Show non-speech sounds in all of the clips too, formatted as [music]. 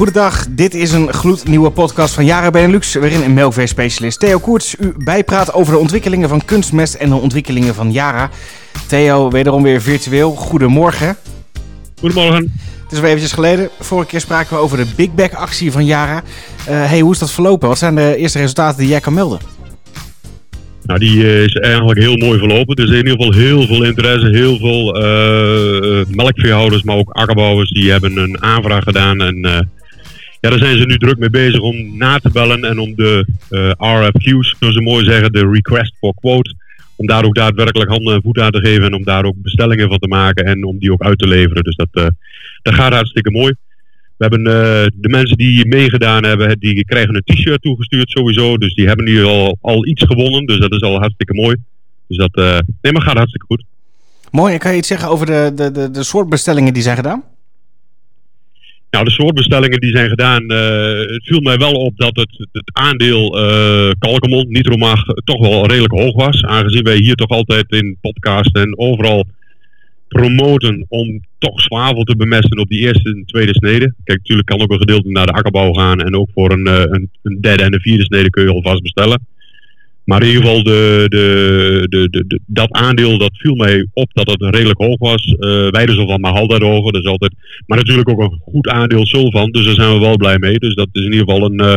Goedendag, dit is een gloednieuwe podcast van Jara Benelux, waarin een melkveespecialist Theo Koerts u bijpraat over de ontwikkelingen van kunstmest en de ontwikkelingen van Jara. Theo, wederom weer virtueel. Goedemorgen. Goedemorgen. Het is weer eventjes geleden. Vorige keer spraken we over de Big Bag actie van Jara. Uh, hey, hoe is dat verlopen? Wat zijn de eerste resultaten die jij kan melden? Nou, die is eigenlijk heel mooi verlopen. Er is in ieder geval heel veel interesse. Heel veel uh, melkveehouders, maar ook akkerbouwers, die hebben een aanvraag gedaan. En uh, ja, daar zijn ze nu druk mee bezig om na te bellen en om de RFQ's, zoals ze mooi zeggen, de Request for Quote, om daar ook daadwerkelijk handen en voeten aan te geven en om daar ook bestellingen van te maken en om die ook uit te leveren. Dus dat, dat gaat hartstikke mooi. We hebben uh, de mensen die meegedaan hebben, die krijgen een t-shirt toegestuurd sowieso. Dus die hebben nu al, al iets gewonnen. Dus dat is al hartstikke mooi. Dus dat nee, maar gaat hartstikke goed. Mooi. En kan je iets zeggen over de, de, de soort bestellingen die zijn gedaan? Nou, de soort bestellingen die zijn gedaan, uh, het viel mij wel op dat het, het aandeel uh, Kalkemond, Nitromag, toch wel redelijk hoog was. Aangezien wij hier toch altijd in podcast en overal promoten om toch zwavel te bemesten op die eerste en tweede snede. Kijk, natuurlijk kan ook een gedeelte naar de akkerbouw gaan en ook voor een, eh, een, een derde en een vierde snede kun je alvast bestellen. Maar in ieder geval, de, de, de, de, dat aandeel, dat viel mij op dat het redelijk hoog was. Uh, wij dus al van Mahal daarover. Dat is altijd, maar natuurlijk ook een goed aandeel Sulvan. Dus daar zijn we wel blij mee. Dus dat is in ieder geval een, uh,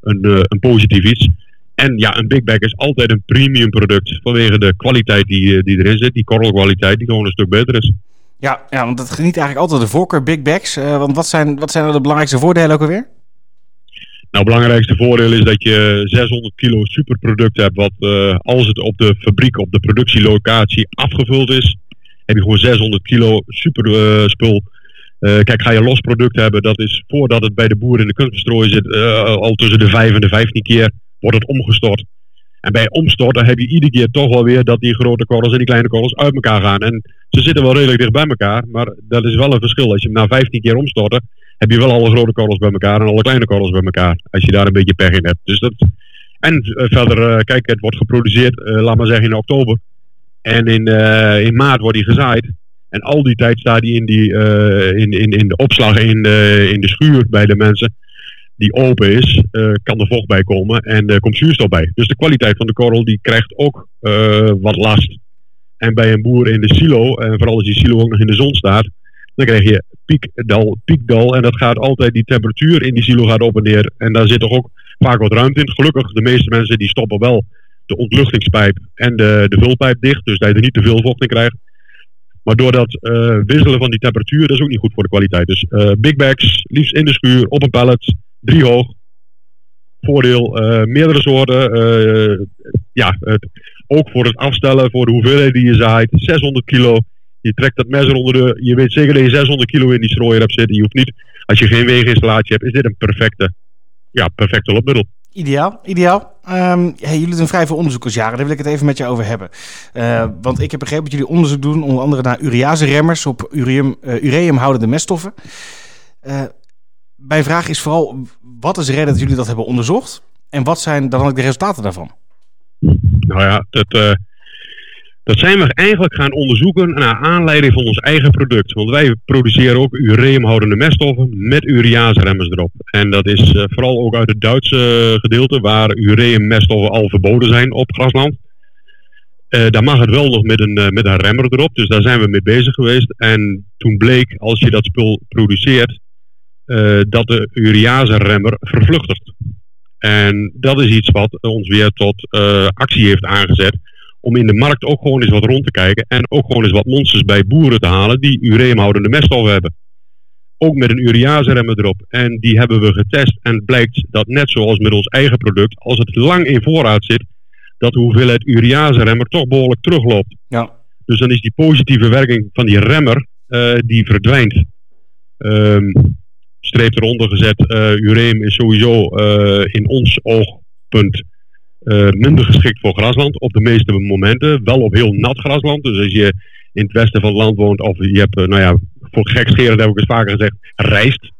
een, uh, een positief iets. En ja, een Big Bag is altijd een premium product. Vanwege de kwaliteit die, die erin zit. Die korrelkwaliteit die gewoon een stuk beter is. Ja, ja want dat geniet eigenlijk altijd de voorkeur Big Bags. Want wat zijn, wat zijn er de belangrijkste voordelen ook alweer? Nou, het belangrijkste voordeel is dat je 600 kilo superproduct hebt. Wat uh, als het op de fabriek, op de productielocatie afgevuld is, heb je gewoon 600 kilo super uh, spul. kijk, ga je los product hebben, dat is voordat het bij de boer in de kunstverstrooien zit, al tussen de 5 en de 15 keer wordt het omgestort. En bij omstorten heb je iedere keer toch wel weer dat die grote korrels en die kleine korrels uit elkaar gaan. En ze zitten wel redelijk dicht bij elkaar, maar dat is wel een verschil. Als je hem na 15 keer omstorten, heb je wel alle grote korrels bij elkaar en alle kleine korrels bij elkaar. Als je daar een beetje pech in hebt. Dus dat... En uh, verder, uh, kijk, het wordt geproduceerd, uh, laat maar zeggen in oktober. En in, in maart wordt hij gezaaid. En al die tijd staat hij in, die, in, in, in de opslag in de, in de schuur bij de mensen die open is, kan er vocht bij komen en er komt zuurstof bij. Dus de kwaliteit van de korrel die krijgt ook wat last. En bij een boer in de silo, en vooral als die silo ook nog in de zon staat, dan krijg je piekdal, piekdal. En dat gaat altijd, die temperatuur in die silo gaat op en neer. En daar zit toch ook vaak wat ruimte in. Gelukkig, de meeste mensen die stoppen wel de ontluchtingspijp en de, de vulpijp dicht. Dus dat je er niet te veel vocht in krijgt. Maar door dat uh, wisselen van die temperatuur, dat is ook niet goed voor de kwaliteit. Dus uh, big bags, liefst in de schuur, op een pallet, drie hoog. Voordeel, uh, meerdere soorten. ja, ook voor het afstellen, voor de hoeveelheid die je zaait. 600 kilo. Je trekt dat mes onder de. Je weet zeker dat je 600 kilo in die strooier hebt zitten. Je hoeft niet, als je geen weginstallatie hebt, is dit een perfecte, ja, perfecte hulpmiddel. Ideaal, ideaal. Um, hey, jullie doen vrij veel onderzoekersjaren, daar wil ik het even met je over hebben. Uh, want ik heb begrepen dat jullie onderzoek doen, onder andere naar urease-remmers op ureum, uh, ureumhoudende meststoffen. Uh, mijn vraag is vooral, wat is de reden dat jullie dat hebben onderzocht? En wat zijn dan ook de resultaten daarvan? Nou ja, dat, uh, dat zijn we eigenlijk gaan onderzoeken naar aanleiding van ons eigen product. Want wij produceren ook ureumhoudende meststoffen met urease-remmers erop. En dat is uh, vooral ook uit het Duitse gedeelte, waar ureummeststoffen al verboden zijn op grasland. Uh, daar mag het wel nog met een, uh, met een remmer erop, dus daar zijn we mee bezig geweest. En toen bleek, als je dat spul produceert, dat de urease-remmer vervluchtert. En dat is iets wat ons weer tot actie heeft aangezet. Om in de markt ook gewoon eens wat rond te kijken. En ook gewoon eens wat monsters bij boeren te halen die ureumhoudende meststoffen hebben. Ook met een urease-remmer erop. En die hebben we getest. En het blijkt dat net zoals met ons eigen product, als het lang in voorraad zit, dat de hoeveelheid urease-remmer toch behoorlijk terugloopt. Ja. Dus dan is die positieve werking van die remmer, uh, die verdwijnt. Um, streep eronder gezet. Uh, ureum is sowieso uh, in ons oogpunt uh, minder geschikt voor grasland op de meeste momenten. Wel op heel nat grasland. Dus als je in het westen van het land woont of je hebt, nou ja, voor gekscheren heb ik eens vaker gezegd, rijst,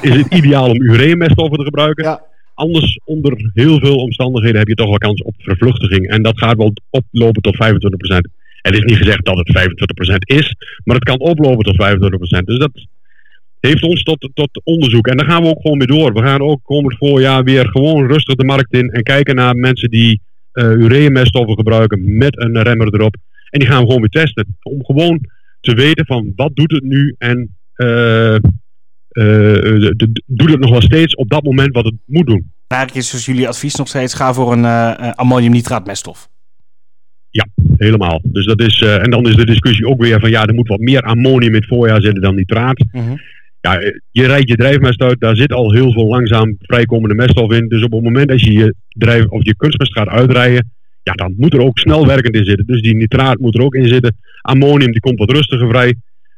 is het [laughs] ideaal om ureummeststoffen te gebruiken. Ja. Anders, onder heel veel omstandigheden, heb je toch wel kans op vervluchtiging. En dat gaat wel oplopen tot 25%. Het is niet gezegd dat het 25% is, maar het kan oplopen tot 25%. Dus dat, heeft ons tot, tot onderzoek. En daar gaan we ook gewoon mee door. We gaan ook komend voorjaar weer gewoon rustig de markt in en kijken naar mensen die uh, ureameststoffen gebruiken met een remmer erop. En die gaan we gewoon weer testen. Om gewoon te weten van wat doet het nu en uh, uh, doet het nog wel steeds op dat moment wat het moet doen. Eigenlijk is dus jullie advies nog steeds ga voor een uh, ammoniumnitraatmeststof. Ja, helemaal. Dus dat is, uh, en dan is de discussie ook weer van ja, er moet wat meer ammonium in het voorjaar zitten dan nitraat. -huh. Ja, je rijdt je drijfmest uit, daar zit al heel veel langzaam vrijkomende meststof in. Dus op het moment dat je je drijf of je kunstmest gaat uitrijden, ja, dan moet er ook snel werkend in zitten. Dus die nitraat moet er ook in zitten. Ammonium die komt wat rustiger vrij.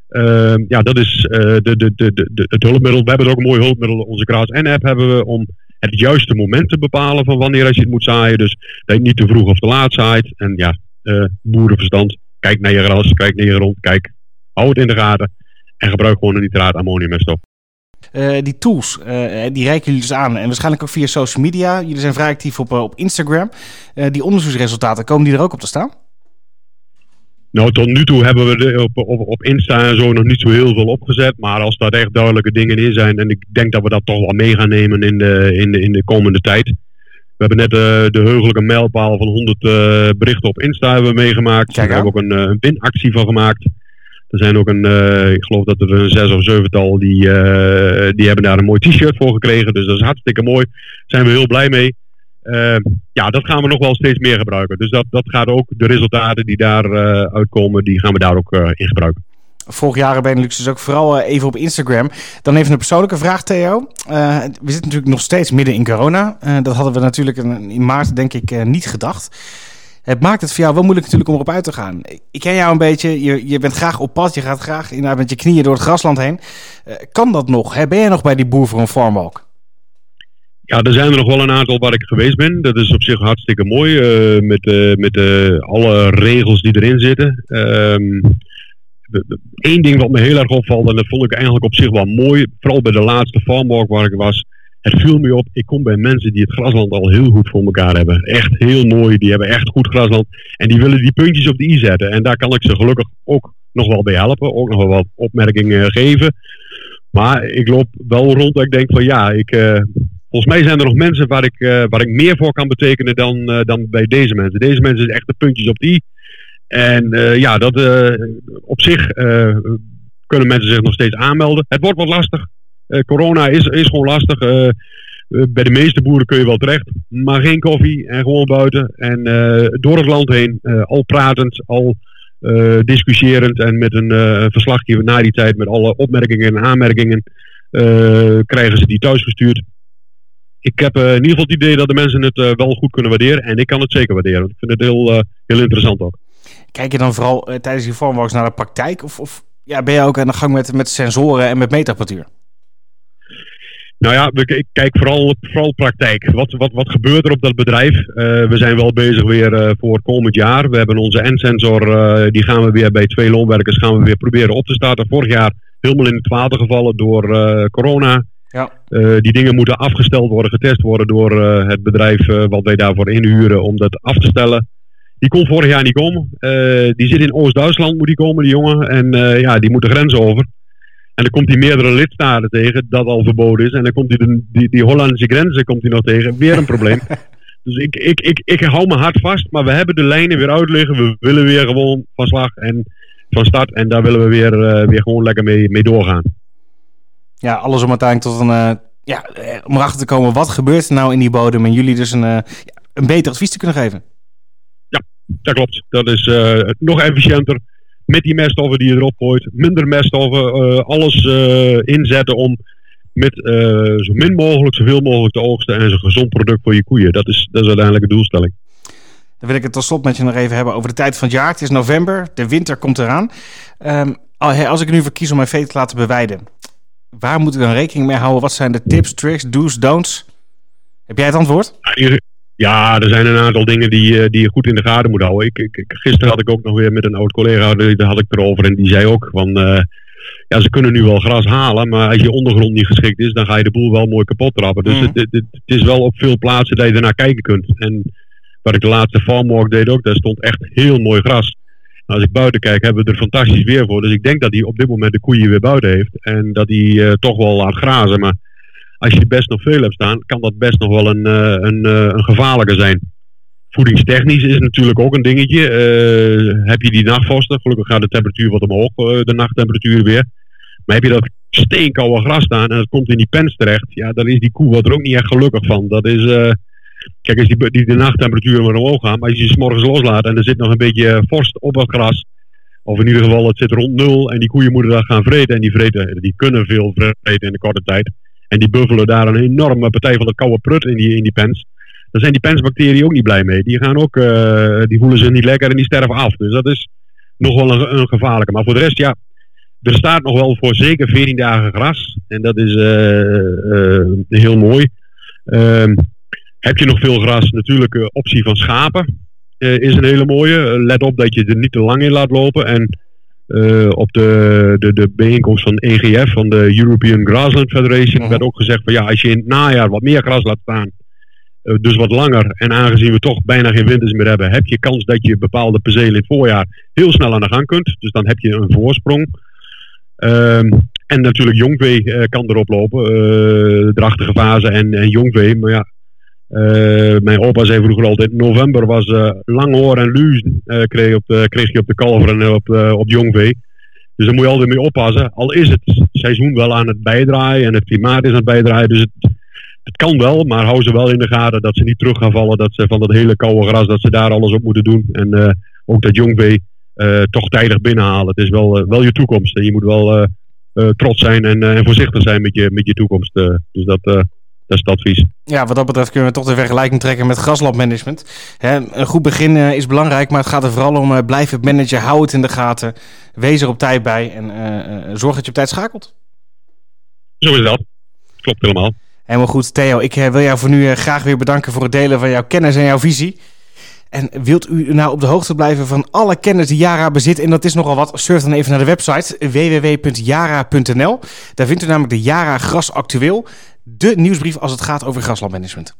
Uh, ja, dat is uh, de, de, de, het hulpmiddel. We hebben ook een mooi hulpmiddel. Onze Kraas N-app hebben we om het juiste moment te bepalen van wanneer als je het moet zaaien. Dus dat je niet te vroeg of te laat zaait. En ja, uh, boerenverstand. Kijk naar je gras, kijk naar je grond, kijk, hou het in de gaten. En gebruik gewoon een nitraat ammoniummeststof. Uh, die tools, uh, die reiken jullie dus aan. En waarschijnlijk ook via social media. Jullie zijn vrij actief op, op Instagram. die onderzoeksresultaten, komen die er ook op te staan? Nou, tot nu toe hebben we de, op, op, op Insta en zo nog niet zo heel veel opgezet. Maar als daar echt duidelijke dingen in zijn, en ik denk dat we dat toch wel mee gaan nemen in de, in de, in de komende tijd. We hebben net de heugelijke mijlpaal van 100 uh, berichten op Insta hebben we meegemaakt. Daar hebben we ook een, een winactie van gemaakt. Er zijn ook een, uh, ik geloof dat er een zes of zevental die, uh, die hebben daar een mooi t-shirt voor gekregen. Dus dat is hartstikke mooi. Daar zijn we heel blij mee. Uh, ja, dat gaan we nog wel steeds meer gebruiken. Dus dat, dat gaat ook, de resultaten die daar uitkomen, die gaan we daar ook in gebruiken. Vorig jaar Benelux dus ook vooral even op Instagram. Dan even een persoonlijke vraag, Theo. we zitten natuurlijk nog steeds midden in corona. dat hadden we natuurlijk in maart, denk ik, niet gedacht. Het maakt het voor jou wel moeilijk natuurlijk om erop uit te gaan. Ik ken jou een beetje, je, je bent graag op pad, je gaat graag met je knieën door het grasland heen. Uh, kan dat nog? Ben je nog bij die boer voor een farmwalk? Ja, er zijn er nog wel een aantal waar ik geweest ben. Dat is op zich hartstikke mooi, uh, met, uh, met alle regels die erin zitten. Eén um, ding wat me heel erg opvalt, en dat vond ik eigenlijk op zich wel mooi, vooral bij de laatste farmwalk waar ik was, het viel me op, ik kom bij mensen die het grasland al heel goed voor elkaar hebben. Echt heel mooi, die hebben echt goed grasland. En die willen die puntjes op de i zetten. En daar kan ik ze gelukkig ook nog wel bij helpen. Ook nog wel wat opmerkingen geven. Maar ik loop wel rond dat ik denk van ja, ik, uh, volgens mij zijn er nog mensen waar ik, uh, waar ik meer voor kan betekenen dan, dan bij deze mensen. Deze mensen zijn echt de puntjes op i. En ja, dat op zich kunnen mensen zich nog steeds aanmelden. Het wordt wat lastig. Uh, corona is, is gewoon lastig. Uh, bij de meeste boeren kun je wel terecht, maar geen koffie en gewoon buiten. En door het land heen, al pratend, al discussiërend en met een verslagje na die tijd met alle opmerkingen en aanmerkingen krijgen ze die thuis gestuurd. Ik heb in ieder geval het idee dat de mensen het wel goed kunnen waarderen en ik kan het zeker waarderen. Ik vind het heel, heel interessant ook. Kijk je dan vooral tijdens die vormworks naar de praktijk of, of ja, ben je ook aan de gang met, met sensoren en met meetapparatuur? Nou ja, ik kijk vooral, vooral praktijk. Wat, wat, wat gebeurt er op dat bedrijf? Uh, we zijn wel bezig weer uh, voor komend jaar. We hebben onze N-sensor, uh, die gaan we weer bij twee loonwerkers gaan we weer proberen op te starten. Vorig jaar helemaal in het water gevallen door corona. Ja. die dingen moeten afgesteld worden, getest worden door het bedrijf wat wij daarvoor inhuren om dat af te stellen. Die kon vorig jaar niet komen. die zit in Oost-Duitsland, moet die komen, die jongen. En ja, die moet de grens over. En dan komt hij meerdere lidstaten tegen, dat al verboden is. En dan komt hij de, die, die Hollandse grenzen komt hij nog tegen, weer een probleem. [laughs] dus ik, ik, ik, ik hou me hard vast, maar we hebben de lijnen weer uitliggen. We willen weer gewoon van slag en van start. En daar willen we weer, uh, weer gewoon lekker mee, mee doorgaan. Ja, alles om uiteindelijk tot een... Uh, ja, om erachter te komen, wat gebeurt er nou in die bodem? En jullie dus een, uh, een beter advies te kunnen geven. Ja, dat klopt. Dat is nog efficiënter met die meststoffen die je erop gooit, minder meststoffen, uh, alles uh, inzetten om met uh, zo min mogelijk, zoveel mogelijk te oogsten en zo'n gezond product voor je koeien. Dat is, dat is uiteindelijk de doelstelling. Dan wil ik het tot slot met je nog even hebben over de tijd van het jaar. Het is november, de winter komt eraan. Um, als ik nu verkies om mijn vee te laten bewijden, waar moet ik dan rekening mee houden? Wat zijn de tips, tricks, do's, don'ts? Heb jij het antwoord? Ja, er zijn een aantal dingen die, eh, die je goed in de gaten moet houden. Ik, ik, gisteren had ik ook nog weer met een oud collega, daar had ik erover. En die zei ook van, uh, ja, ze kunnen nu wel gras halen, maar als je ondergrond niet geschikt is, dan ga je de boel wel mooi kapot trappen. Dus mm. het, het, het, is wel op veel plaatsen dat je ernaar kijken kunt. En wat ik de laatste farmwalk deed ook, daar stond echt heel mooi gras. Als ik buiten kijk, hebben we er fantastisch weer voor. Dus ik denk dat hij op dit moment de koeien weer buiten heeft. En dat hij toch wel laat grazen. Maar als je best nog veel hebt staan, kan dat best nog wel een, een, een gevaarlijke zijn. Voedingstechnisch is natuurlijk ook een dingetje. heb je die nachtvasten? Gelukkig gaat de temperatuur wat omhoog, de nachttemperatuur weer. Maar heb je dat steenkoude gras staan en het komt in die pens terecht, ja, dan is die koe wat er ook niet echt gelukkig van. Dat is, kijk, als die, die de nachttemperatuur maar omhoog gaan, maar als je ze morgens loslaat en er zit nog een beetje vorst op het gras, of in ieder geval het zit rond nul en die koeien moeten dat gaan vreten en die, vreten, die kunnen veel vreten in de korte tijd. En die buffelen daar een enorme partij van de koude prut in die, in die pens. Dan zijn die pensbacteriën ook niet blij mee. Die gaan ook, uh, die voelen zich niet lekker en die sterven af. Dus dat is nog wel een, een gevaarlijke. Maar voor de rest, ja, er staat nog wel voor zeker 14 dagen gras. En dat is uh, heel mooi. Ehm, heb je nog veel gras? Natuurlijk optie van schapen is een hele mooie. let op dat je er niet te lang in laat lopen. En op de, de, de bijeenkomst van EGF, van de European Grassland Federation, mhm. werd ook gezegd van ja, als je in het najaar wat meer gras laat staan, dus wat langer. En aangezien we toch bijna geen winters meer hebben, heb je kans dat je bepaalde percelen in het voorjaar heel snel aan de gang kunt. Dus dan heb je een voorsprong. Ehm, en natuurlijk jongvee uh, kan erop lopen. Drachtige fase en, en jongvee. Maar ja, uh, mijn opa zei vroeger altijd, november was lang hoor en luus kreeg, op de, kreeg op de kalver en op, op jongvee. Dus daar moet je altijd mee oppassen. Al is het seizoen wel aan het bijdraaien en het klimaat is aan het bijdraaien. Dus het, het kan wel, maar hou ze wel in de gaten dat ze niet terug gaan vallen. Dat ze van dat hele koude gras, dat ze daar alles op moeten doen. En ook dat jongvee uh, toch tijdig binnenhalen. Het is wel, uh, wel je toekomst. En je moet wel uh, trots zijn en, en, voorzichtig zijn met je, met je toekomst. dus dat, dat is het advies. Ja, wat dat betreft kunnen we toch de vergelijking trekken met graslandmanagement. Hè, een goed begin is belangrijk, maar het gaat er vooral om blijf het managen, hou het in de gaten, wees er op tijd bij en zorg dat je op tijd schakelt. Zo is dat. Klopt helemaal. Helemaal goed. Theo, ik wil jou voor nu graag weer bedanken voor het delen van jouw kennis en jouw visie. En wilt u nou op de hoogte blijven van alle kennis die Yara bezit, en dat is nogal wat, surf dan even naar de website www.yara.nl. Daar vindt u namelijk de Yara Gras Actueel, de nieuwsbrief als het gaat over graslandmanagement.